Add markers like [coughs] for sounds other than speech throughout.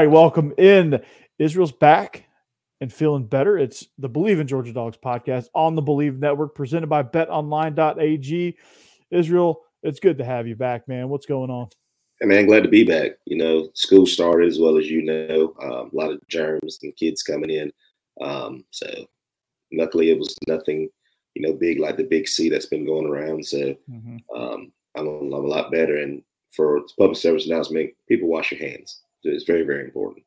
Right, welcome in. Israel's back and feeling better. It's the Believe in Georgia Dogs podcast on the Believe Network, presented by betonline.ag. Israel, it's good to have you back, man. What's going on? Hey man, glad to be back. You know, school started as well as you know, um, a lot of germs and kids coming in. Um, so luckily, it was nothing, you know, big like the big C that's been going around. So mm-hmm. um, I'm, I'm a lot better. And for public service announcement, people wash your hands. It's very, very important.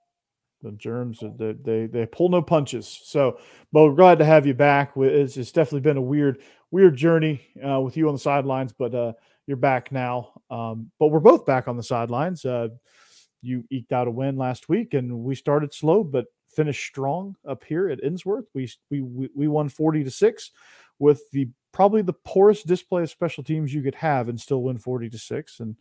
The germs, they, they, they pull no punches. So, but we're glad to have you back. It's, it's definitely been a weird, weird journey uh, with you on the sidelines, but uh, you're back now. Um, but we're both back on the sidelines. Uh, you eked out a win last week, and we started slow, but finished strong up here at Ensworth. We we we won forty to six, with the probably the poorest display of special teams you could have, and still win forty to six. And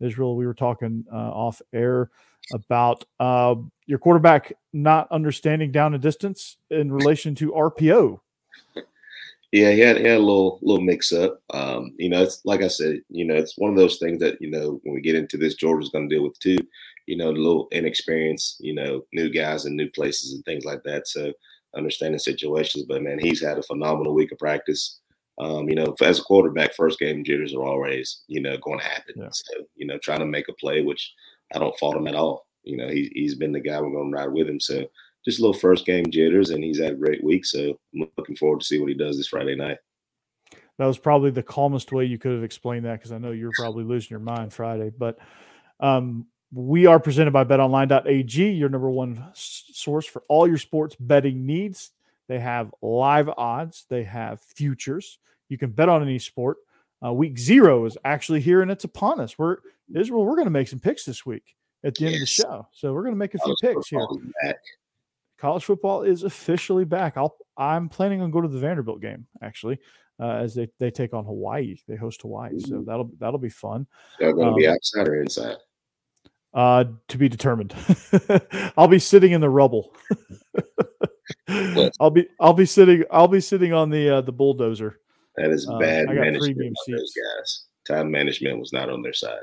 Israel, we were talking uh, off air about uh, your quarterback not understanding down and distance in relation to RPO. Yeah, he had, he had a little little mix up. Um, you know, it's like I said, you know, it's one of those things that you know when we get into this, Georgia's going to deal with too. You know, a little inexperience, you know, new guys and new places and things like that. So understanding situations, but man, he's had a phenomenal week of practice. Um, you know, as a quarterback, first game jitters are always, you know, going to happen. Yeah. So, you know, trying to make a play, which I don't fault him at all. You know, he, he's been the guy we're going to ride with him. So just a little first game jitters, and he's had a great week. So I'm looking forward to see what he does this Friday night. That was probably the calmest way you could have explained that because I know you're probably losing your mind Friday. But um, we are presented by betonline.ag, your number one source for all your sports betting needs. They have live odds, they have futures. You can bet on any sport. Uh, week zero is actually here and it's upon us. We're Israel. We're going to make some picks this week at the end yes. of the show. So we're going to make a few picks here. College football is officially back. I'll I'm planning on going to the Vanderbilt game actually, uh, as they, they take on Hawaii. They host Hawaii, so mm-hmm. that'll that'll be fun. They're going to um, be outside or inside. Uh, to be determined. [laughs] I'll be sitting in the rubble. [laughs] I'll be I'll be sitting I'll be sitting on the uh, the bulldozer. That is uh, bad um, management. Those guys, time management was not on their side.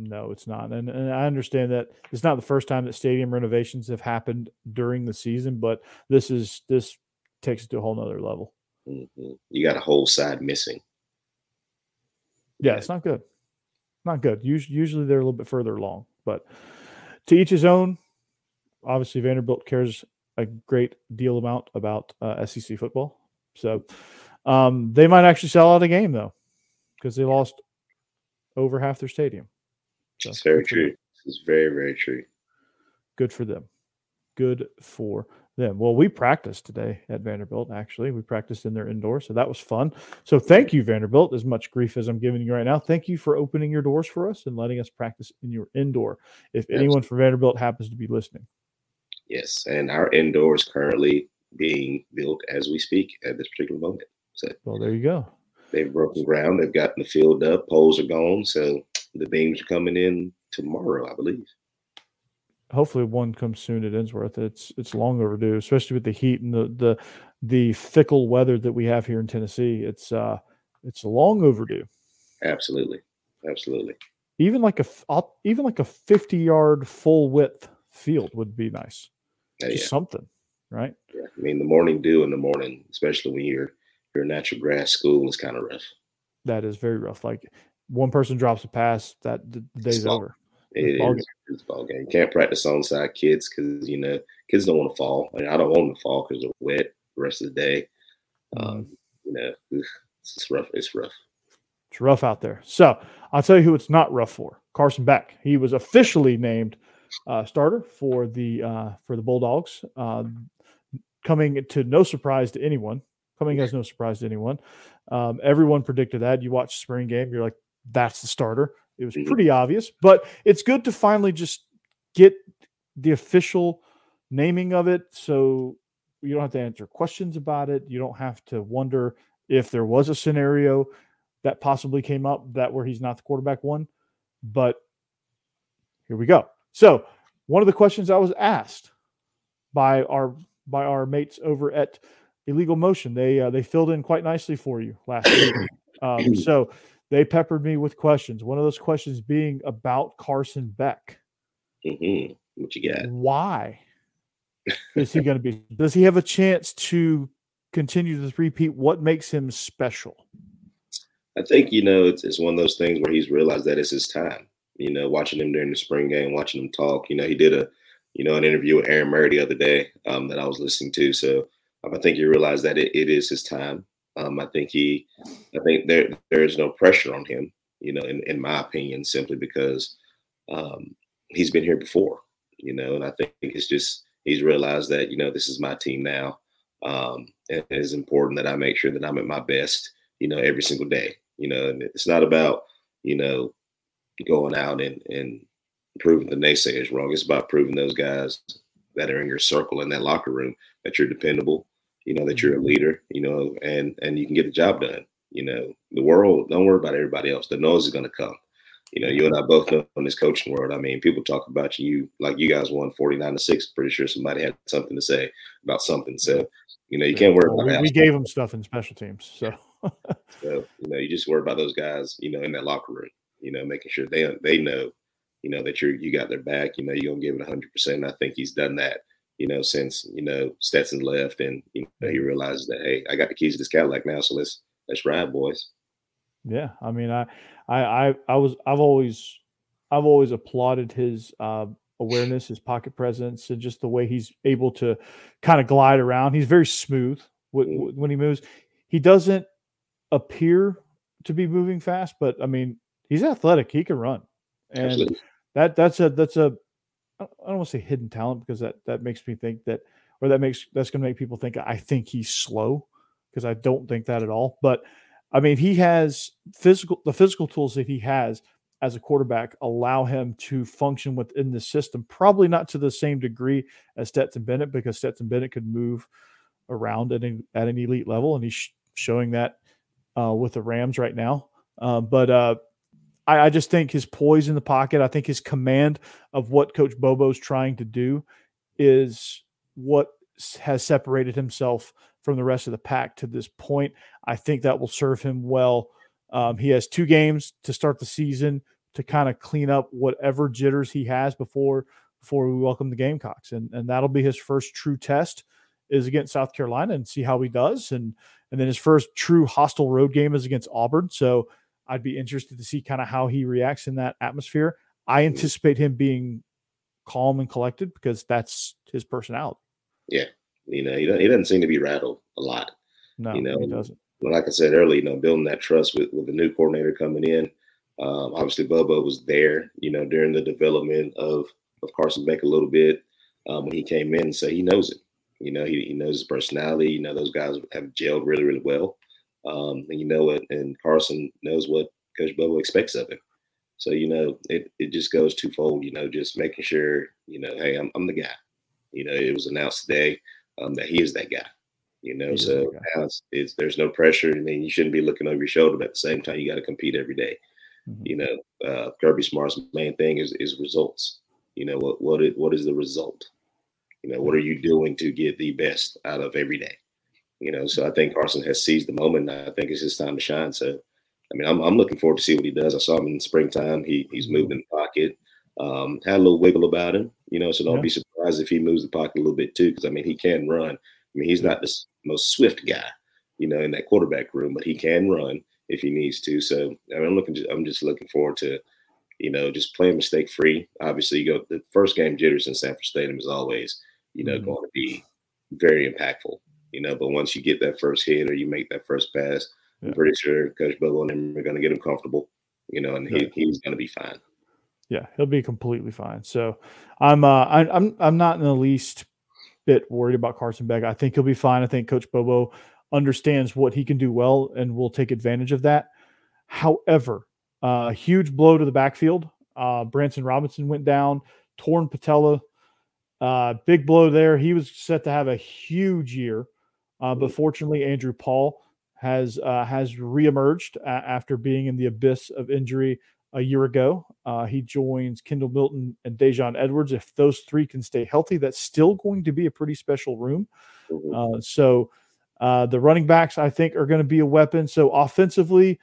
No, it's not. And, and I understand that it's not the first time that stadium renovations have happened during the season, but this is this takes it to a whole nother level. Mm-hmm. You got a whole side missing. Yeah, it's not good. Not good. Usually, usually they're a little bit further along, but to each his own. Obviously, Vanderbilt cares a great deal amount about uh, SEC football, so um, they might actually sell out a game though, because they lost over half their stadium. So it's very true. It's very, very true. Good for them. Good for them. Well, we practiced today at Vanderbilt, actually. We practiced in their indoor, so that was fun. So thank you, Vanderbilt, as much grief as I'm giving you right now. Thank you for opening your doors for us and letting us practice in your indoor. If yes. anyone from Vanderbilt happens to be listening. Yes, and our indoor is currently being built as we speak at this particular moment. So well, there you go. They've broken ground. They've gotten the field up. Poles are gone. So the beams are coming in tomorrow, I believe. Hopefully, one comes soon at Ensworth. It's it's long overdue, especially with the heat and the the the fickle weather that we have here in Tennessee. It's uh it's long overdue. Absolutely, absolutely. Even like a even like a fifty yard full width field would be nice. Uh, Just yeah. something, right? Yeah. I mean, the morning dew in the morning, especially when you're you're a natural grass school, is kind of rough. That is very rough. Like one person drops a pass, that the day's over. It ball is it's ball game. You can't practice on side kids because you know kids don't want to fall. I, mean, I don't want them to fall because they're wet the rest of the day. Um, you know, it's rough. It's rough. It's rough out there. So I'll tell you who it's not rough for. Carson Beck. He was officially named uh, starter for the uh, for the Bulldogs, uh, coming to no surprise to anyone. Coming as no surprise to anyone. Um, everyone predicted that. You watch the spring game, you're like, that's the starter. It was Mhm. pretty obvious, but it's good to finally just get the official naming of it, so you don't have to answer questions about it. You don't have to wonder if there was a scenario that possibly came up that where he's not the quarterback one. But here we go. So one of the questions I was asked by our by our mates over at Illegal Motion, they uh, they filled in quite nicely for you last week. [clears throat] Um, so they peppered me with questions. One of those questions being about Carson Beck. hmm What you got? Why is he going to be? Does he have a chance to continue to repeat? What makes him special? I think you know it's, it's one of those things where he's realized that it's his time. You know, watching him during the spring game, watching him talk. You know, he did a you know an interview with Aaron Murray the other day um, that I was listening to. So um, I think he realized that it, it is his time. Um, I think he, I think there there is no pressure on him. You know, in, in my opinion, simply because um, he's been here before. You know, and I think it's just he's realized that you know this is my team now, um, and it is important that I make sure that I'm at my best. You know, every single day. You know, and it's not about you know going out and and proving the naysayers wrong. It's about proving those guys that are in your circle in that locker room that you're dependable. You know that you're a mm-hmm. leader. You know, and and you can get the job done. You know, the world. Don't worry about everybody else. The noise is going to come. You know, you and I both know in this coaching world. I mean, people talk about you like you guys won 49 to 6. Pretty sure somebody had something to say about something. So, you know, you can't worry Well, about we, that. we gave him stuff in special teams. So [laughs] So, you know, you just worry about those guys, you know, in that locker room, you know, making sure they they know, you know, that you're you got their back, you know, you're gonna give it hundred percent. I think he's done that, you know, since, you know, Stetson left and you know he realizes that hey, I got the keys to this Cadillac now, so let's let's ride, boys. Yeah, I mean, I, I, I, I was, I've always, I've always applauded his uh, awareness, his pocket presence, and just the way he's able to kind of glide around. He's very smooth Mhm. when he moves. He doesn't appear to be moving fast, but I mean, he's athletic. He can run, and Absolutely. that that's a that's a I don't want to say hidden talent because that that makes me think that or that makes that's going to make people think I think he's slow because I don't think that at all. But I mean, he has physical the physical tools that he has as a quarterback allow him to function within the system. Probably not to the same degree as Stetson Bennett because Stetson Bennett could move around at an, at an elite level, and he's showing that uh, with the Rams right now. Uh, but uh, I, I just think his poise in the pocket, I think his command of what Coach Bobo's trying to do is what has separated himself from the rest of the pack to this point. I think that will serve him well. Um, he has two games to start the season to kind of clean up whatever jitters he has before before we welcome the Gamecocks, and and that'll be his first true test is against South Carolina and see how he does, and and then his first true hostile road game is against Auburn. So I'd be interested to see kind of how he reacts in that atmosphere. I anticipate him being calm and collected because that's his personality. Yeah, you know, he doesn't, he doesn't seem to be rattled a lot. No, You know, he doesn't. Well, like I said earlier, you know, building that trust with with the new coordinator coming in. Um, obviously, Bobo was there, you know, during the development of of Carson Beck a little bit um, when he came in, so he knows it. You know, he, he knows his personality. You know, those guys have gelled really, really well. Um, and you know what, and Carson knows what Coach Bobo expects of him. So you know, it it just goes twofold. You know, just making sure you know, hey, I'm I'm the guy. You know, it was announced today um, that he is that guy. You know, so now it's, it's there's no pressure. I mean, you shouldn't be looking over your shoulder, but at the same time, you got to compete every day. Mhm. You know, uh, Kirby Smart's main thing is is results. You know, what what is, what is the result? You know, what are you doing to get the best out of every day? You know, so I think Carson has seized the moment. And I think it's his time to shine. So, I mean, I'm, I'm looking forward to see what he does. I saw him in springtime. He he's moved in the pocket, um, had a little wiggle about him. You know, so don't Yeah. be surprised if he moves the pocket a little bit too. Because I mean, he can run. I mean, he's not the most swift guy, you know, in that quarterback room, but he can run if he needs to. So I mean, I'm looking. I'm just looking forward to you know, just playing mistake free. Obviously, you go the first game jitters in Sanford Stadium is always, you know, mm-hmm. going to be very impactful. You know, but once you get that first hit or you make that first pass, yeah. I'm pretty sure Coach Bobo and him are going to get him comfortable. You know, and he, yeah. he's going to be fine. Yeah, he'll be completely fine. So, I'm uh, I, I'm I'm not in the least bit worried about Carson Beck. I think he'll be fine. I think Coach Bobo understands what he can do well and will take advantage of that. However, a uh, huge blow to the backfield. Uh, Branson Robinson went down, torn patella. Uh, big blow there. He was set to have a huge year, uh, but fortunately, Andrew Paul has uh, has reemerged after being in the abyss of injury a year ago. Uh, he joins Kendall Milton and Daijun Edwards. If those three can stay healthy, that's still going to be a pretty special room. Mm-hmm. so the running backs, I think, are going to be a weapon. So offensively,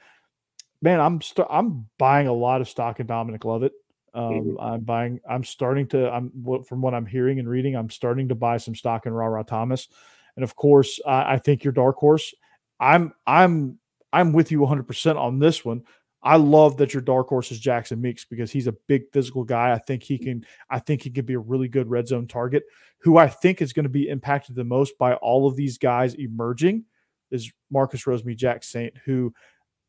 man, I'm i st- I'm buying a lot of stock in Dominic Lovett. Um, mm-hmm. I'm buying. I'm starting to. I'm from what I'm hearing and reading. I'm starting to buy some stock in Rara Thomas, and of course, I, I think your dark horse. I'm I'm I'm with you 100 percent on this one. I love that your dark horse is Jackson Meeks because he's a big physical guy. I think he mm-hmm. can. I think he could be a really good red zone target. Who I think is going to be impacted the most by all of these guys emerging is Marcus Rosemy-Jacksaint, who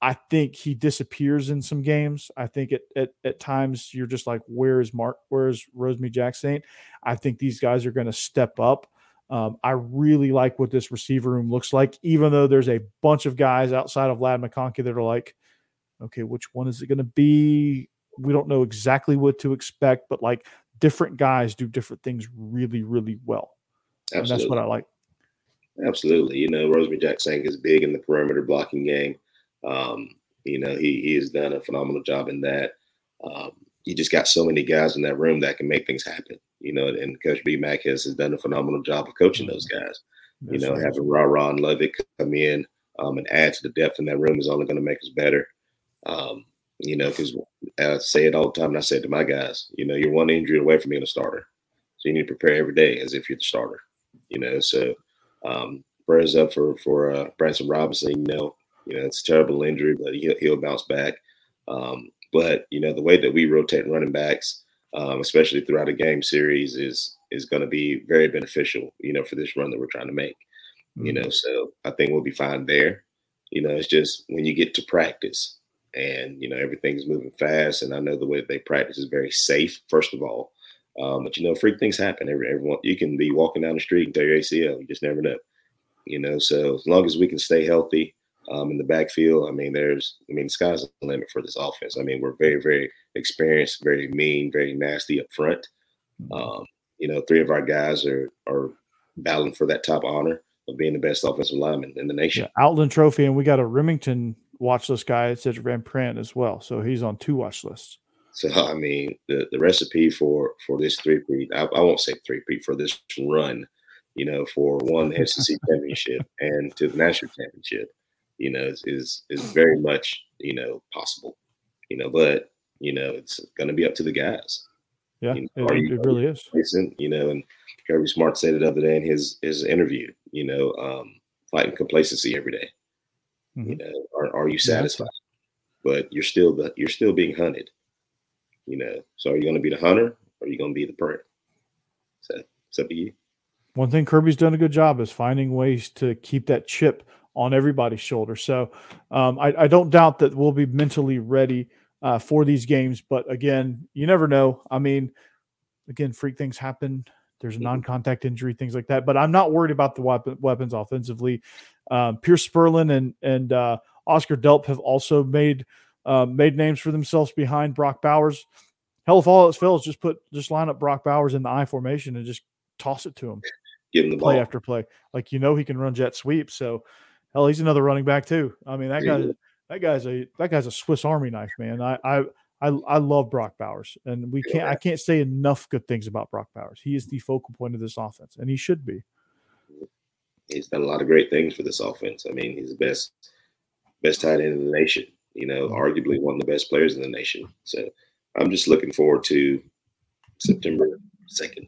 I think he disappears in some games. I think at, at, at times you're just like, where is Mark? Where is Rosemy-Jacksaint? I think these guys are going to step up. Um, I really like what this receiver room looks like, even though there's a bunch of guys outside of Ladd McConkey that are like, okay, which one is it going to be? We don't know exactly what to expect, but like different guys do different things really, really well. Absolutely. And that's what I like. Absolutely. You know, Rosemy-Jacksaint is big in the perimeter blocking game. Um, you know, he, he has done a phenomenal job in that. Um, you just got so many guys in that room that can make things happen. You know, and Coach B Mac has, has done a phenomenal job of coaching those mm-hmm. guys. That's you know, right. having Ra Ra and Lovett come in um, and add to the depth in that room is only going to make us better. Um, you know, because I say it all the time, and I say it to my guys, you know, you're one injury away from being a starter. So you need to prepare every day as if you're the starter. You know, so um, prayers up for for uh, Branson Robinson. You know, you know, it's a terrible injury, but he'll, he'll bounce back. Um, but you know, the way that we rotate running backs, um, especially throughout a game series, is is going to be very beneficial. You know, for this run that we're trying to make. Mm-hmm. You know, so I think we'll be fine there. You know, it's just when you get to practice and you know everything's moving fast, and I know the way that they practice is very safe. First of all, um, but you know, freak things happen. Every, everyone, you can be walking down the street and tear your ACL. You just never know. You know, so as long as we can stay healthy, um, in the backfield. I mean, there's, I mean, the sky's the limit for this offense. I mean, we're very, very experienced, very mean, very nasty up front. Mm-hmm. Um, you know, three of our guys are are battling for that top honor of being the best offensive lineman in the nation. Yeah, Outland Trophy, and we got a Remington watch list guy. It says Van Pran as well, so he's on two watch lists. So I mean, the, the recipe for for this three peat, I, I won't say three peat for this run, you know, for one [laughs] the SEC championship and to the national championship you know, is is, is very much, you know, possible. You know, but you know, it's gonna be up to the guys. Yeah, you know, it, you, it really is. You know, and Kirby Smart said it the other day in his his interview, you know, um, fighting complacency every day. Mm-hmm. You know, are, are you satisfied? Yeah. But you're still the you're still being hunted. You know, so are you going to be the hunter or are you going to be the prey? So it's up to you. One thing Kirby's done a good job is finding ways to keep that chip on everybody's shoulder. So um, I, I, don't doubt that we'll be mentally ready uh, for these games. But again, you never know. I mean, again, freak things happen. There's a mm-hmm. non-contact injury, things like that. But I'm not worried about the weapon, weapons offensively. Um, Pearce Spurlin and and uh, Oscar Delp have also made uh, made names for themselves behind Brock Bowers. Hell, if all else fails, just put just line up Brock Bowers in the I formation and just toss it to him. Give him the play ball. after play. Like you know he can run jet sweep. So Hell, he's another running back too. I mean, that guy, that guy's a that guy's a Swiss Army knife, man. I I I, I love Brock Bowers, and we can't I can't say enough good things about Brock Bowers. He is the focal point of this offense, and he should be. He's done a lot of great things for this offense. I mean, he's the best best tight end in the nation. You know, arguably one of the best players in the nation. So I'm just looking forward to September second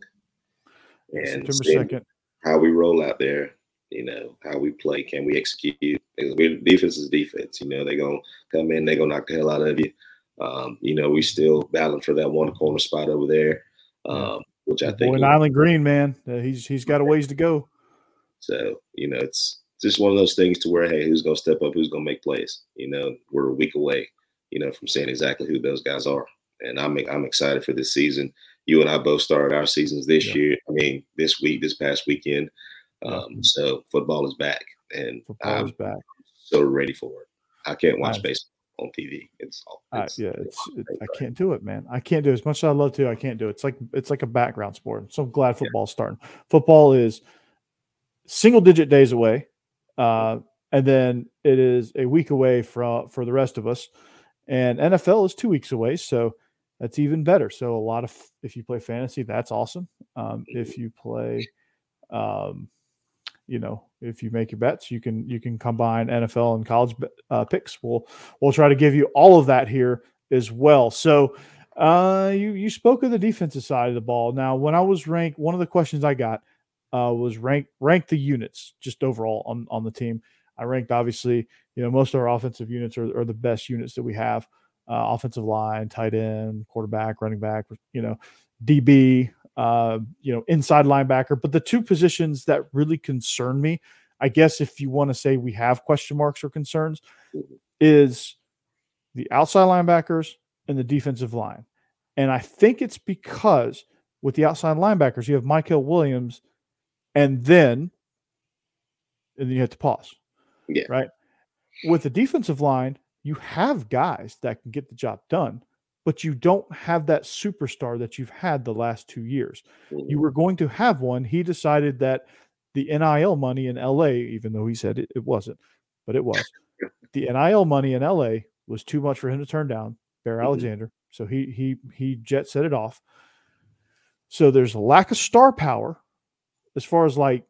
and September second. How we roll out there you know, how we play. Can we execute? We, defense is defense. You know, they're gonna come in, they're gonna knock the hell out of you. Um, you know, we still battling for that one corner spot over there, um, which I think. Boy, Nyland Green, man, uh, he's he's got a ways to go. So you know, it's just one of those things to where, hey, who's going to step up? Who's going to make plays? You know, we're a week away, you know, from saying exactly who those guys are, and I'm I'm excited for this season. You and I both started our seasons this yeah. year. I mean, this week, this past weekend. Um, so football is back, and football I'm is back. So ready for it. I can't watch baseball on TV. It's, all, it's yeah, it's, it, I can't do it, man. I can't do it as much as I love to. I can't do it. It's like it's like a background sport. So I'm glad football's yeah. starting. Football is single digit days away, uh, and then it is a week away from for the rest of us. And NFL is two weeks away, so that's even better. So a lot of if you play fantasy, that's awesome. Um, if you play, um, you know, if you make your bets, you can you can combine NFL and college uh, picks. We'll we'll try to give you all of that here as well. So uh, you you spoke of the defensive side of the ball. Now, when I was ranked, one of the questions I got uh, was rank rank the units just overall on on the team. I ranked obviously, you know, most of our offensive units are, are the best units that we have. Uh, offensive line, tight end, quarterback, running back, you know, DB, uh, you know, inside linebacker. But the two positions that really concern me, I guess, if you want to say we have question marks or concerns, is the outside linebackers and the defensive line. And I think it's because with the outside linebackers, you have Michael Williams, and then and then you have to pause. Yeah. Right. With the defensive line, you have guys that can get the job done but you don't have that superstar that you've had the last two years. You mm-hmm. were going to have one. He decided that the NIL money in LA, even though he said it, it wasn't, but it was. [laughs] the NIL money in LA was too much for him to turn down, Bear mm-hmm. Alexander. So he he he jet set it off. So there's a lack of star power as far as like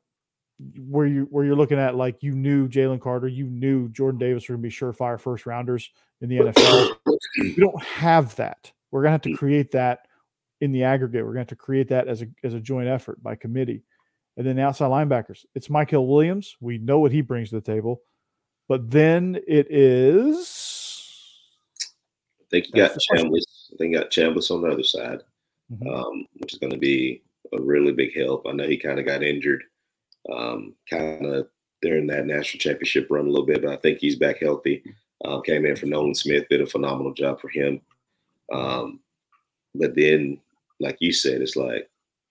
where you where you're looking at like you knew Jalen Carter, you knew Jordan Davis were gonna be surefire first rounders in the [coughs] NFL. [clears throat] we don't have that. We're gonna have to create that in the aggregate. We're gonna have to create that as a as a joint effort by committee. And then the outside linebackers, it's Michael Williams. We know what he brings to the table, but then it is. I think you got Chambliss. I think you got Chambliss on the other side, mm-hmm. um, which is going to be a really big help. I know he kind of got injured um, kind of during that national championship run a little bit, but I think he's back healthy. Uh, came in for Nolan Smith, did a phenomenal job for him. Um, but then, like you said, it's like,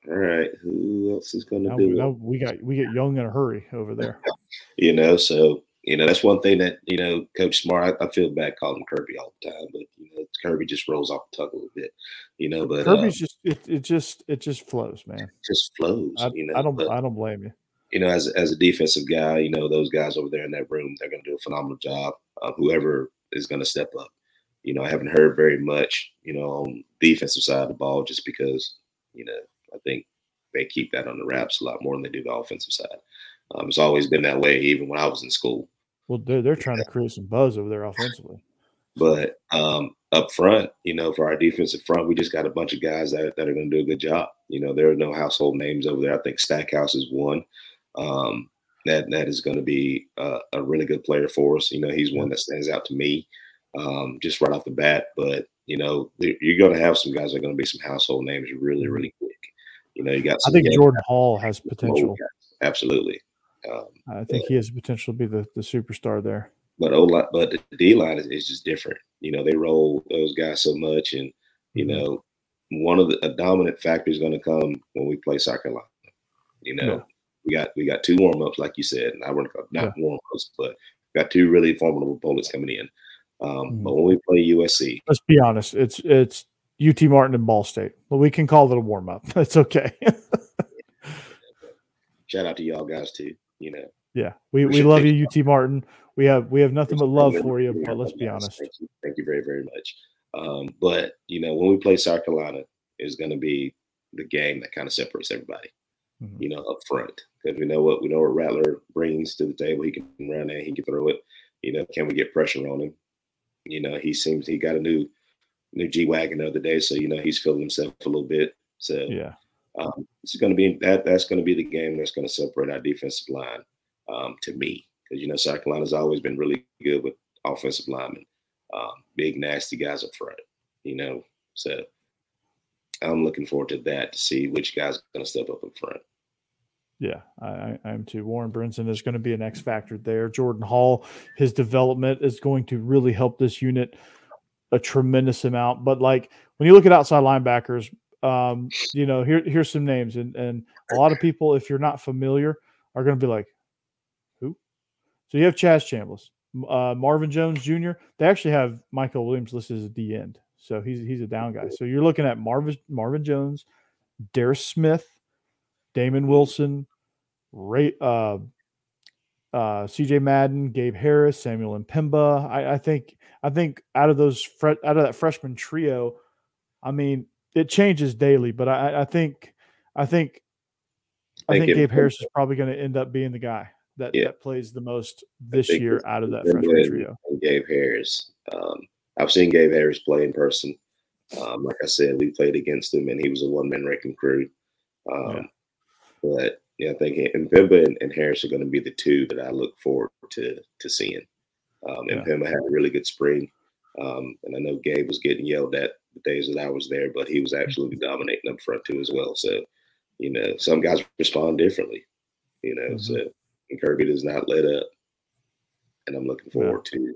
all right, who else is going to do now we got we get young in a hurry over there. [laughs] you know, so you know that's one thing that you know Coach Smart. I, I feel bad calling Kirby all the time, but you know Kirby just rolls off the tongue a little bit, you know. But Kirby's uh, just it, it just it just flows, man. Just flows. I, you know, I don't but, I don't blame you you know, as as a defensive guy, you know, those guys over there in that room, they're going to do a phenomenal job. Uh, whoever is going to step up. You know, I haven't heard very much, you know, on defensive side of the ball, just because, you know, I think they keep that on the wraps a lot more than they do the offensive side. Um, it's always been that way, even when I was in school. Well, they're they're trying yeah. to create some buzz over there offensively. But um, up front, you know, for our defensive front, we just got a bunch of guys that, that are going to do a good job. You know, there are no household names over there. I think Stackhouse is one um, that that is going to be a, a, really good player for us. You know, he's one that stands out to me um, just right off the bat. But you know, you're going to have some guys that are going to be some household names really, mm-hmm. really quick. You know, you got. I think Jordan Hall has potential. Absolutely. Um, I think he has the potential to be the, the superstar there. But O line, but the D line is, is just different. You know, they roll those guys so much, and you mm-hmm. know, one of the a dominant factor is going to come when we play South Carolina. You know, we got we got two warm ups, like you said, and I to not yeah. warm ups, but we got two really formidable opponents coming in. Um, mm-hmm. But when we play USC, let's be honest, it's it's UT Martin and Ball State. But we can call it a warm up. [laughs] It's okay. [laughs] Shout out to y'all guys too. You know. Yeah, we, we, we love you, UT Martin. We have we have nothing but love for you. But let's be honest. Thank you, thank you very very much. Um, but you know when we play South Carolina, is going to be the game that kind of separates everybody mm-hmm. you know, up front. Because we know what we know what Rattler brings to the table. He can run it, he can throw it. You know, can we get pressure on him? You know, he seems he got a new new G wagon the other day, so you know he's feeling himself a little bit. So yeah, um, it's going to be that. That's going to be the game that's going to separate our defensive line um, to me, because you know South Carolina's always been really good with offensive linemen, um, big nasty guys up front. You know, so I'm looking forward to that to see which guy's going to step up in front. Yeah, I, am too. Warren Brinson is going to be an X factor there. Jordan Hall, his development is going to really help this unit a tremendous amount. But like when you look at outside linebackers, um, you know, here here's some names, and and a lot of people, if you're not familiar, are going to be like, who? So you have Chaz Chambliss, uh, Marvin Jones Jr. They actually have Michael Williams listed as a D end, so he's he's a down guy. So you're looking at Marvin Marvin Jones, Darris Smith, Damon Wilson, Ray, uh, uh, CJ Madden, Gabe Harris, Samuel M'Pemba. I, I think I think out of those fre- out of that freshman trio, I mean it changes daily, but I, I think I think I think Gabe Harris is probably going to end up being the guy that, yeah. that plays the most this year out of that freshman trio. Gabe Harris. Um, I've seen Gabe Harris play in person. Um, like I said, we played against him, and he was a one man wrecking crew. Um, yeah. But yeah, I think M'Pemba and, and, Harris are going to be the two that I look forward to to seeing. Um, yeah. M'Pemba had a really good spring, um, and I know Gabe was getting yelled at the days that I was there, but he was absolutely mm-hmm. dominating up front too as well. So, you know, some guys respond differently. You know, mm-hmm. so and Kirby does not let up, and I'm looking forward yeah. to.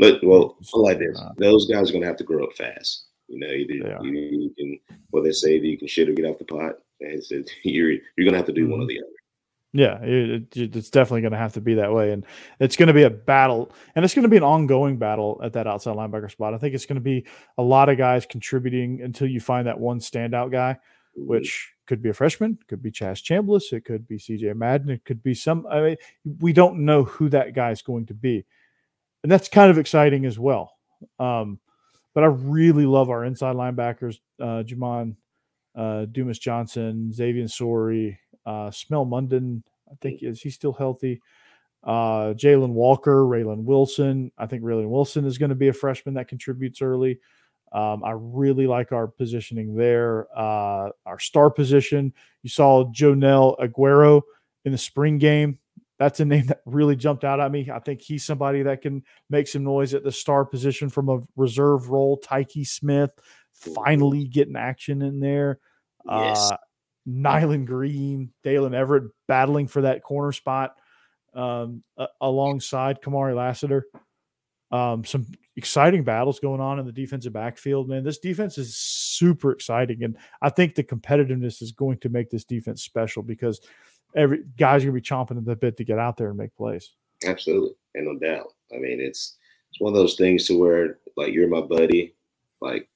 Look, well, I like this. Those guys are going to have to grow up fast. You know, either you, you, can, well, they say that you can shit or get off the pot. And so [laughs] you're you're going to have to do one or mm-hmm. the other. Yeah, it, it, it's definitely going to have to be that way, and it's going to be a battle, and it's going to be an ongoing battle at that outside linebacker spot. I think it's going to be a lot of guys contributing until you find that one standout guy, mm-hmm. which could be a freshman, could be Chaz Chambliss, it could be CJ Madden, it could be some. I mean, we don't know who that guy is going to be, and that's kind of exciting as well. Um, but I really love our inside linebackers, uh, Jamon uh, Dumas Johnson, Xavian Sorey, uh, Smael Mondon. I think is he still healthy? Uh, Jalen Walker, Raylen Wilson. I think Raylen Wilson is going to be a freshman that contributes early. Um, I really like our positioning there. Uh, our star position. You saw Joenel Aguero in the spring game. That's a name that really jumped out at me. I think he's somebody that can make some noise at the star position from a reserve role. Tykee Smith finally getting action in there. Yes. Uh, Nyland Green, Daylen Everett battling for that corner spot um, uh, alongside Kamari Lassiter. Um, some exciting battles going on in the defensive backfield, man. This defense is super exciting, and I think the competitiveness is going to make this defense special because every guy's gonna be chomping at the bit to get out there and make plays. Absolutely, and no doubt. I mean, it's it's one of those things to where like you're my buddy, like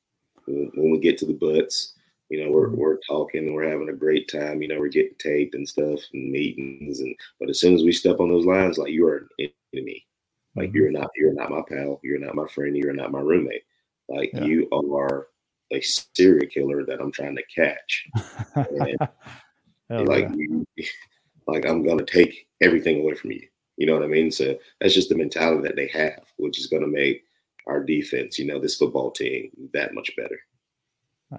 when we get to the butts, you know, we're mm-hmm. we're talking, and we're having a great time. You know, we're getting taped and stuff and meetings, and but as soon as we step on those lines, like you are an enemy. Like mm-hmm. you're not you're not my pal. You're not my friend. You're not my roommate. Like yeah. you are a serial killer that I'm trying to catch. [laughs] like yeah. [laughs] like I'm gonna take everything away from you. You know what I mean? So that's just the mentality that they have, which is gonna make our defense, you know, this football team that much better.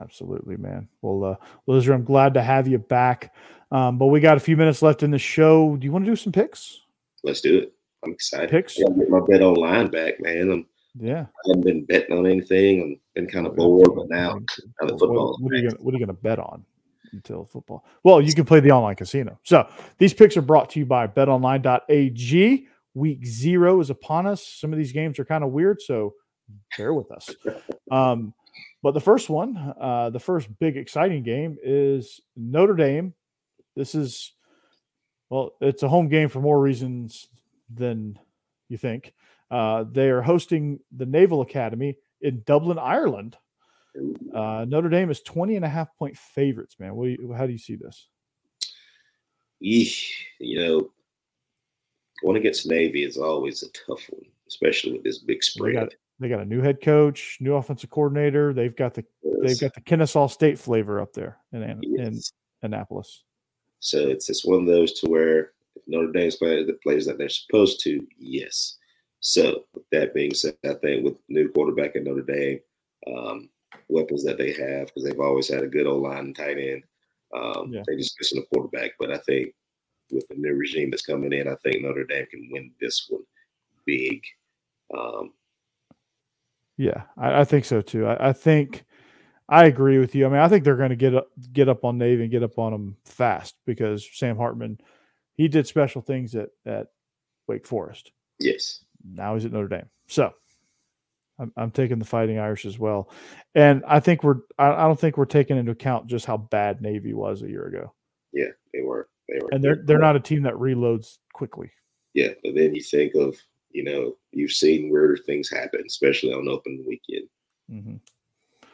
Absolutely, man. Well, uh, Lizer, I'm glad to have you back. Um, but we got a few minutes left in the show. Do you want to do some picks? Let's do it. I'm excited. Picks? I get my bet online back, man. I'm, yeah. I haven't been betting on anything. I've been kind of bored, but now, now the football. What, what, are you gonna, what are you going to bet on until football? Well, you can play the online casino. So these picks are brought to you by betonline.ag. Week zero is upon us. Some of these games are kind of weird, so bear with us. [laughs] Um, but the first one, uh, the first big exciting game is Notre Dame. This is, well, it's a home game for more reasons than you think. Uh, they are hosting the Naval Academy in Dublin, Ireland. Uh, Notre Dame is 20 and a half point favorites, man. What do you, how do you see this? You know, going against Navy is always a tough one, especially with this big spread. They got a new head coach, new offensive coordinator. They've got the yes. they've got the Kennesaw State flavor up there in yes. in Annapolis. So it's just one of those to where if Notre Dame's playing the plays that they're supposed to, yes. So with that being said, I think with new quarterback at Notre Dame, um, weapons that they have because they've always had a good old line and tight end. Um, yeah. They just missing a quarterback, but I think with the new regime that's coming in, I think Notre Dame can win this one big. Um, Yeah, I, I think so too. I, I, think I agree with you. I mean, I think they're going to get up, get up on Navy and get up on them fast because Sam Hartman, he did special things at at Wake Forest. Yes. Now he's at Notre Dame. So I'm, I'm taking the Fighting Irish as well, and I think we're I, I don't think we're taking into account just how bad Navy was a year ago. Yeah, they were. They were. And they're they're not a team that reloads quickly. Yeah, but then you think of you know you've seen weirder things happen, especially on open weekend. Mm-hmm.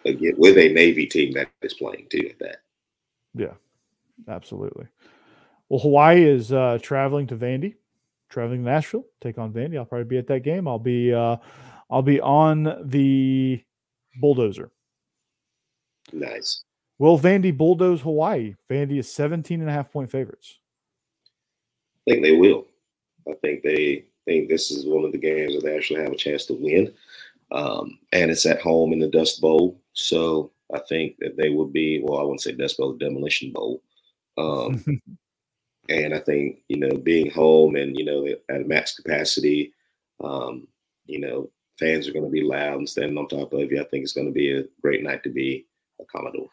Again, with a Navy team that is playing too at that. Yeah, absolutely. Well, Hawaii is uh, traveling to Vandy, traveling to Nashville, take on Vandy. I'll probably be at that game. I'll be uh, I'll be on the bulldozer. Nice. Will Vandy bulldoze Hawaii? Vandy is 17 and a half point favorites. I think they will. I think they think this is one of the games that they actually have a chance to win. Um, and it's at home in the Dust Bowl. So I think that they will be, well, I wouldn't say Dust Bowl, Demolition Bowl. Um, [laughs] and I think, you know, being home and, you know, at max capacity, um, you know, fans are going to be loud and standing on top of you. I think it's going to be a great night to be a Commodore.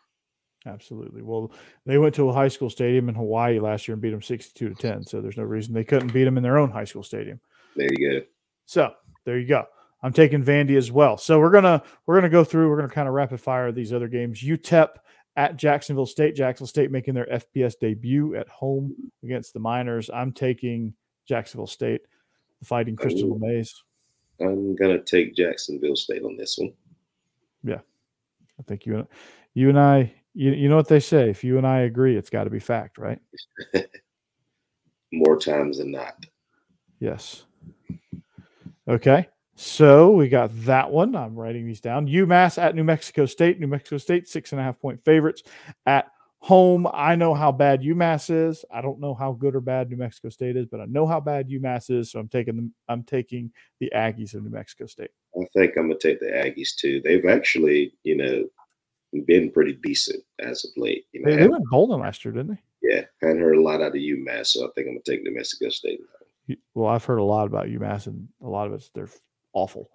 Absolutely. Well, they went to a high school stadium in Hawaii last year and beat them 62 to 10. So there's no reason they couldn't beat them in their own high school stadium. There you go. So there you go. I'm taking Vandy as well. So we're gonna we're gonna go through. We're gonna kind of rapid fire these other games. UTEP at Jacksonville State. Jacksonville State making their FBS debut at home against the Miners. I'm taking Jacksonville State, the Fighting Crystal LeMays. I'm gonna take Jacksonville State on this one. Yeah, I think you you and I. You, you know what they say? If you and I agree, it's got to be fact, right? [laughs] More times than not. Yes. Okay. So we got that one. I'm writing these down. UMass at New Mexico State. New Mexico State, six and a half point favorites at home. I know how bad UMass is. I don't know how good or bad New Mexico State is, but I know how bad UMass is. So I'm taking the I'm taking the Aggies of New Mexico State. I think I'm gonna take the Aggies too. They've actually, you know, been pretty decent as of late. You know, they, they went golden last year, didn't they? Yeah, I hadn't heard a lot out of UMass, so I think I'm gonna take New Mexico State. Well, I've heard a lot about UMass, and a lot of it's they're awful.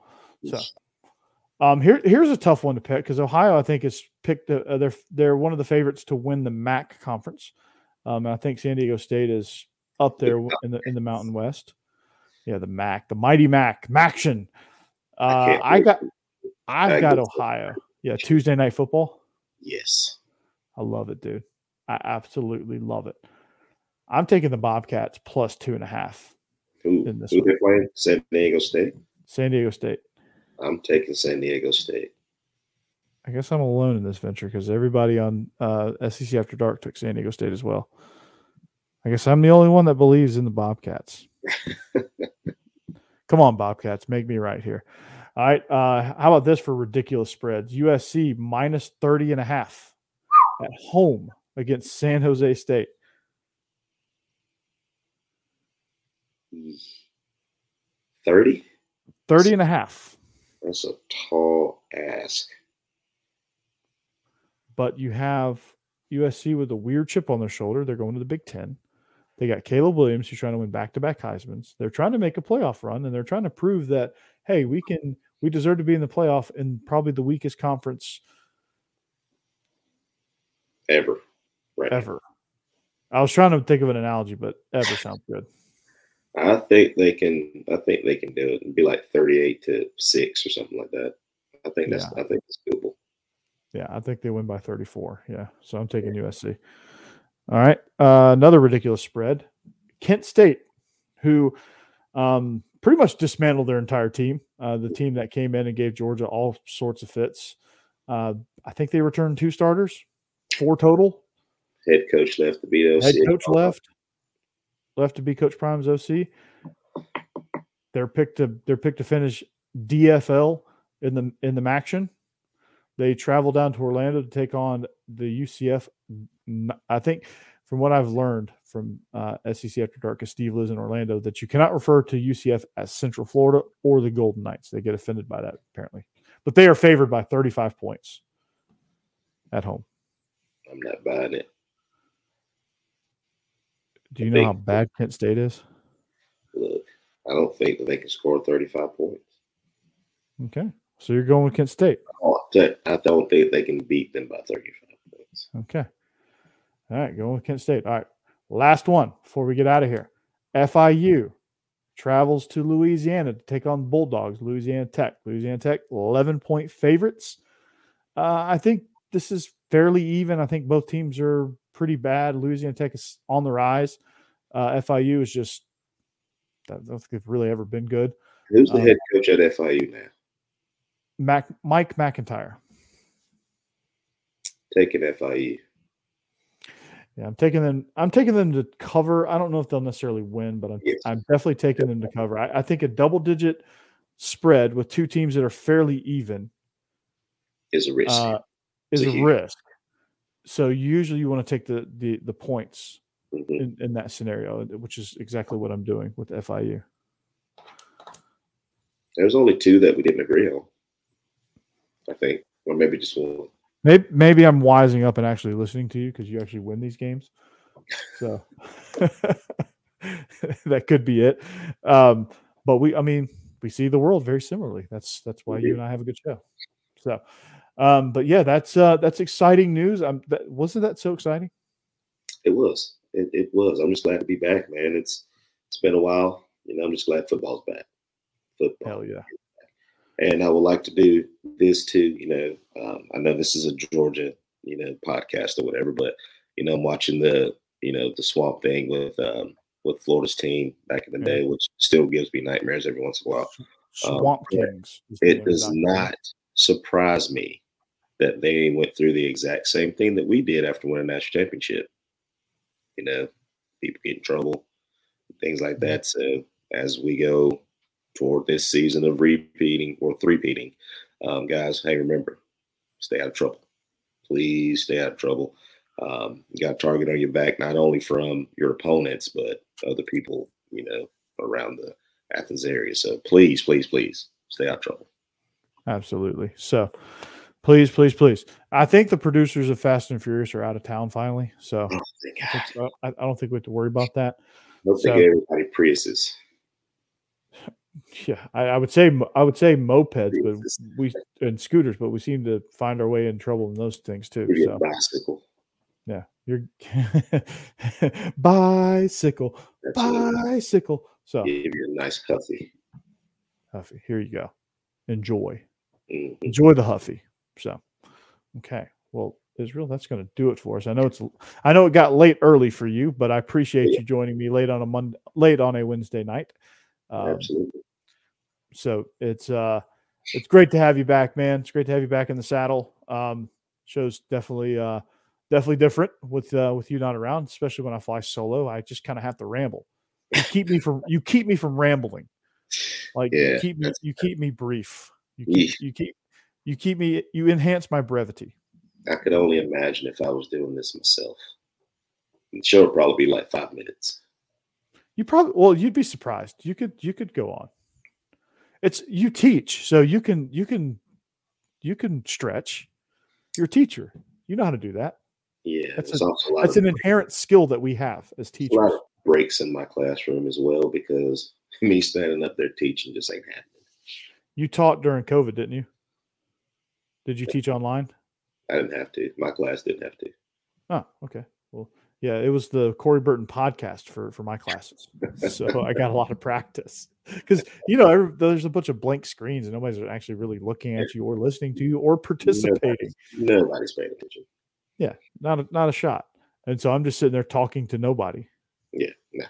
So, um, here here's a tough one to pick because Ohio, I think, is picked. Uh, they're they're one of the favorites to win the MAC conference. Um, I think San Diego State is up there in the in the Mountain West. Yeah, the MAC, the mighty MAC, MACtion. Uh, I, I got, I've got Ohio. Yeah, Tuesday night football. Yes, I love it, dude. I absolutely love it. I'm taking the Bobcats plus two and a half. Who, in this who they playing? San Diego State. San Diego State. I'm taking San Diego State. I guess I'm alone in this venture because everybody on uh, SEC After Dark took San Diego State as well. I guess I'm the only one that believes in the Bobcats. [laughs] Come on, Bobcats, make me right here. All right. Uh, how about this for ridiculous spreads? USC minus 30 and a half at home against San Jose State. 30? 30 and a half. That's a tall ask. But you have USC with a weird chip on their shoulder. They're going to the Big Ten. They got Caleb Williams, who's trying to win back to back Heisman's. They're trying to make a playoff run and they're trying to prove that, hey, we can, we deserve to be in the playoff in probably the weakest conference ever. Right. Ever. I was trying to think of an analogy, but ever sounds good. I think they can. I think they can do it and be like thirty-eight to six or something like that. I think that's. Yeah. I think it's doable. Yeah, I think they win by thirty-four. Yeah, so I'm taking USC. All right, uh, another ridiculous spread. Kent State, who um, pretty much dismantled their entire team. Uh, the team that came in and gave Georgia all sorts of fits. Uh, I think they returned two starters, four total. Head coach left to beat OC. Head coach left left to be Coach Prime's OC. They're picked to they're picked to finish DFL in the in the MACtion. They travel down to Orlando to take on the UCF. I think, from what I've learned from uh, SEC After Dark, because Steve lives in Orlando, that you cannot refer to UCF as Central Florida or the Golden Knights. They get offended by that apparently, but they are favored by 35 points at home. I'm not buying it. Do you know how bad Kent State is? Look, I don't think that they can score 35 points. Okay. So you're going with Kent State. Oh, I don't think they can beat them by 35 points. Okay. All right, going with Kent State. All right. Last one before we get out of here. FIU travels to Louisiana to take on Bulldogs, Louisiana Tech. Louisiana Tech, 11 point favorites. Uh, I think this is fairly even. I think both teams are pretty bad. Louisiana Tech is on the rise. Uh, FIU is just, I don't think they've really ever been good. Who's the um, head coach at FIU now? Mac, Mike MacIntyre. Taking FIU. Yeah, I'm taking them. I'm taking them to cover. I don't know if they'll necessarily win, but I'm, yes. I'm definitely taking them to cover. I, I, think a double digit spread with two teams that are fairly even is a risk. Uh, is a, risk. So usually you want to take the the the points mm-hmm. in, in that scenario, which is exactly what I'm doing with FIU. There's only two that we didn't agree on. I think, or maybe just one. Maybe maybe I'm wising up and actually listening to you because you actually win these games. So [laughs] that could be it. Um, but we, I mean, we see the world very similarly. That's that's why you and I have a good show. So, um, but yeah, that's uh, that's exciting news. Um, that, wasn't that so exciting? It was. It, it was. I'm just glad to be back, man. It's it's been a while. You know, I'm just glad football's back. Football. Hell yeah and I would like to do this too. You know, um, I know this is a Georgia, you know, podcast or whatever, but you know, I'm watching the, you know, the swamp thing with um, with Florida's team back in the day, which still gives me nightmares every once in a while. Swamp um, Kings. It does not surprise me that they went through the exact same thing that we did after winning a national championship. You know, people get in trouble, things like that. So as we go toward this season of repeating or three-peating. Um, guys, hey, remember, stay out of trouble. Please stay out of trouble. Um, you got a target on your back, not only from your opponents, but other people, you know, around the Athens area. So please, please, please stay out of trouble. Absolutely. So please, please, please. I think the producers of Fast and Furious are out of town finally. So oh, I, I, don't think we have to worry about that. Don't so, everybody Priuses. Yeah, I, I, would say I would say mopeds, but we and scooters, but we seem to find our way in trouble in those things too. So. Bicycle. Yeah, you're [laughs] bicycle, That's bicycle. So give you a nice huffy. Huffy, here you go. Enjoy, mm-hmm. enjoy the huffy. So, okay, well, Israel, that's going to do it for us. I know it's I know it got late early for you, but I appreciate yeah. you joining me late on a Monday, late on a Wednesday night. Um, Absolutely. So it's uh it's great to have you back, man. It's great to have you back in the saddle. Um, shows definitely uh definitely different with uh with you not around, especially when I fly solo. I just kind of have to ramble. You keep me from you keep me from rambling. Like yeah, you keep me you keep me brief. You keep, you keep you keep me you enhance my brevity. I could only imagine if I was doing this myself. The show would probably be like five minutes. You probably well, you'd be surprised. You could you could go on. It's you teach, so you can you can you can stretch. You're a teacher. You know how to do that. Yeah, that's, a, a that's an inherent skill that we have as teachers. A lot of breaks in my classroom as well because [laughs] me standing up there teaching just ain't happening. You taught during COVID, didn't you? Did you teach online? I didn't have to. My class didn't have to. Oh, okay. Well, yeah, it was the Corey Burton podcast for for my classes, so I got a lot of practice [laughs] because you know every, there's a bunch of blank screens and nobody's actually really looking at you or listening to you or participating. Nobody's, nobody's paying attention. Yeah, not a, not a shot. And so I'm just sitting there talking to nobody. Yeah, nah.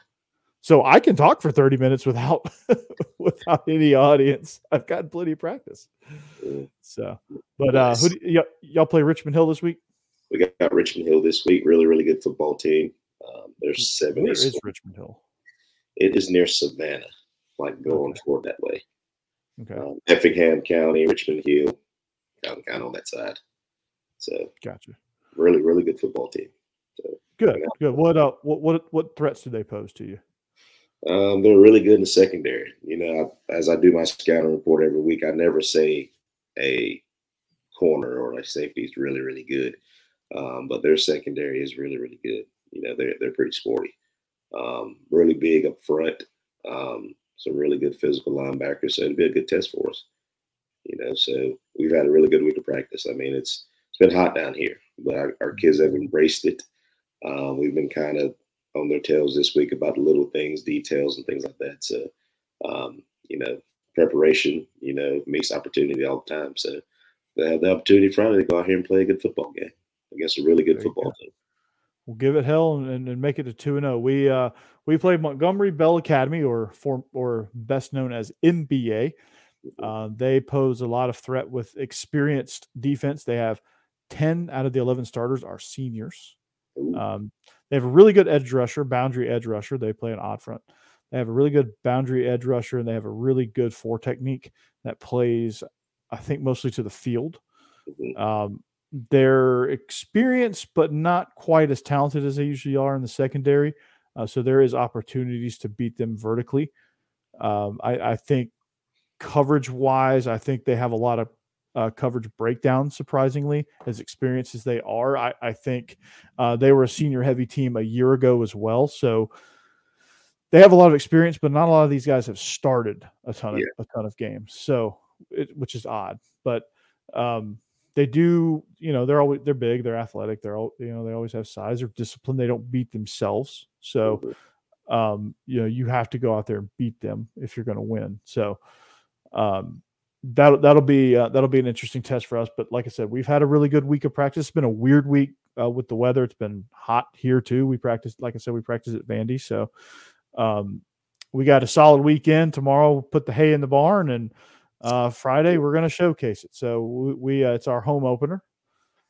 So I can talk for 30 minutes without [laughs] without any audience. I've got plenty of practice. So, but uh, who do, y- y'all play Richmond Hill this week? We got Richmond Hill this week. Really, really good football team. Um, there's seven. Where is Richmond Hill? It is near Savannah, like going okay. toward that way. Okay. Um, Effingham County, Richmond Hill, kind of, kind of on that side. So, gotcha. Really, really good football team. So, good, good. What uh, what what what threats do they pose to you? Um, they're really good in the secondary. You know, as I do my scouting report every week, I never say a corner or a safety is really, really good. Um, but their secondary is really, really good. You know, they're they're pretty sporty, um, really big up front. Um, some really good physical linebackers, so it'd be a good test for us. You know, so we've had a really good week of practice. I mean, it's it's been hot down here, but our, our kids have embraced it. Um, we've been kind of on their tails this week about little things, details, and things like that. So, um, you know, preparation, you know, makes opportunity all the time. So they have the opportunity Friday to go out here and play a good football game against a really good football go. team. We'll give it hell and, and make it to two and zero. Oh. We uh, we played Montgomery Bell Academy, or for or best known as MBA. Mm-hmm. Uh, they pose a lot of threat with experienced defense. They have ten out of the eleven starters are seniors. Um, they have a really good edge rusher, boundary edge rusher. They play an odd front. They have a really good boundary edge rusher, and they have a really good four technique that plays, I think, mostly to the field. Mm-hmm. Um, they're experienced, but not quite as talented as they usually are in the secondary. Uh, so there is opportunities to beat them vertically. Um, I, I, think coverage wise, I think they have a lot of uh, coverage breakdown. Surprisingly, as experienced as they are, I, I think uh, they were a senior heavy team a year ago as well. So they have a lot of experience, but not a lot of these guys have started a ton of yeah. a ton of games. So, it, which is odd, but um, they do. You know, they're always they're big, they're athletic, they're all you know they always have size or discipline. They don't beat themselves. So, um, you know, you have to go out there and beat them if you're going to win. So, um, that that'll be uh, that'll be an interesting test for us. But like I said, we've had a really good week of practice. It's been a weird week uh, with the weather. It's been hot here too. We practiced, like I said, we practiced at Vandy. So um, we got a solid weekend. Tomorrow, we'll put the hay in the barn, and uh, Friday we're going to showcase it. So we, we uh, it's our home opener.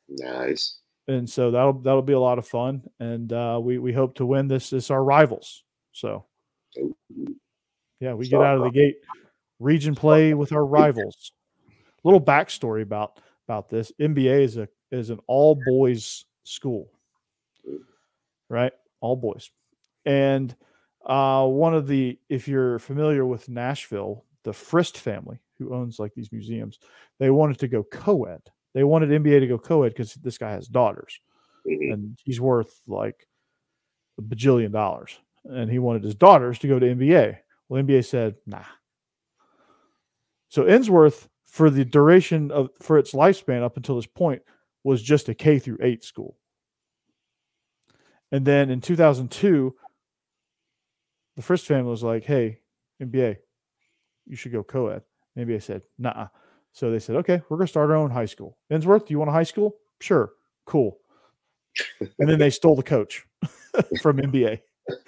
Nice. And so that'll that'll be a lot of fun, and uh, we we hope to win this. This our rivals. So yeah, we get out of the gate region play with our [laughs] rivals. Little backstory about about this: MBA is a is an all boys school, right? All boys, and uh, one of the if you're familiar with Nashville, the Frist family who owns like these museums, they wanted to go co-ed. They wanted MBA to go co-ed because this guy has daughters, mm-hmm. and he's worth like a bajillion dollars, and he wanted his daughters to go to MBA. Well, MBA said, "Nah, so Ensworth, for the duration of for its lifespan up until this point, was just a K through eight school. And then in 2002, the Frist family was like, "Hey, MBA, you should go co-ed." MBA said, "Nah." So they said, "Okay, we're gonna start our own high school." Ensworth, do you want a high school? Sure, cool. and then they stole the coach [laughs] from MBA. [laughs]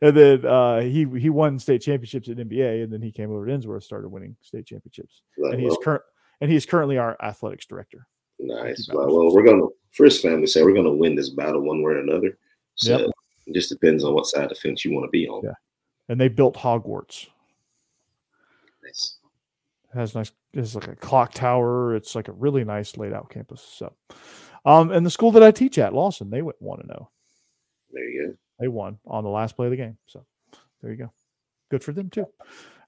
and then uh, he he won state championships at MBA, and then he came over to Ensworth, started winning state championships, and he's current and he's currently our athletics director. Nice. Well, well, we're gonna first family say we're gonna win this battle one way or another. So yep. it just depends on what side of the fence you want to be on. Yeah. And they built Hogwarts. Nice. It has nice. It's like a clock tower. It's like a really nice laid out campus. So, um, and the school that I teach at, Lawson, they went one to zero. There you go. They won on the last play of the game. So there you go. Good for them too.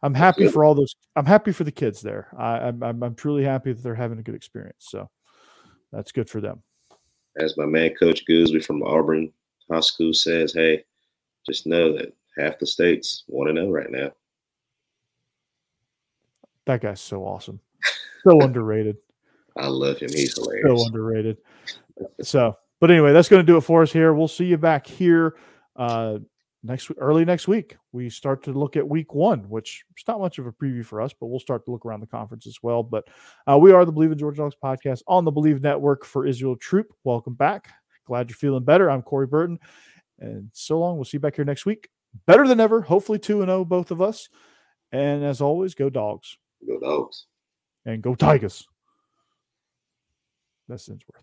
I'm happy for all those. I'm happy for the kids there. I, am I'm, I'm truly happy that they're having a good experience. So that's good for them. As my man Coach Gooseby from Auburn High School says, hey, just know that half the states want to know right now. That guy's so awesome. So [laughs] underrated. I love him. He's hilarious. So underrated. So but anyway, that's going to do it for us here. We'll see you back here uh, next early next week. We start to look at week one, which is not much of a preview for us, but we'll start to look around the conference as well. But uh, we are the Believe in Georgia Dogs podcast on the Believe Network for Israel Troop. Welcome back. Glad you're feeling better. I'm Corey Burton. And so long. We'll see you back here next week. Better than ever. Hopefully 2 and 0, both of us. And as always, go dogs. Go dogs. And go Tigers. That's Ensworth.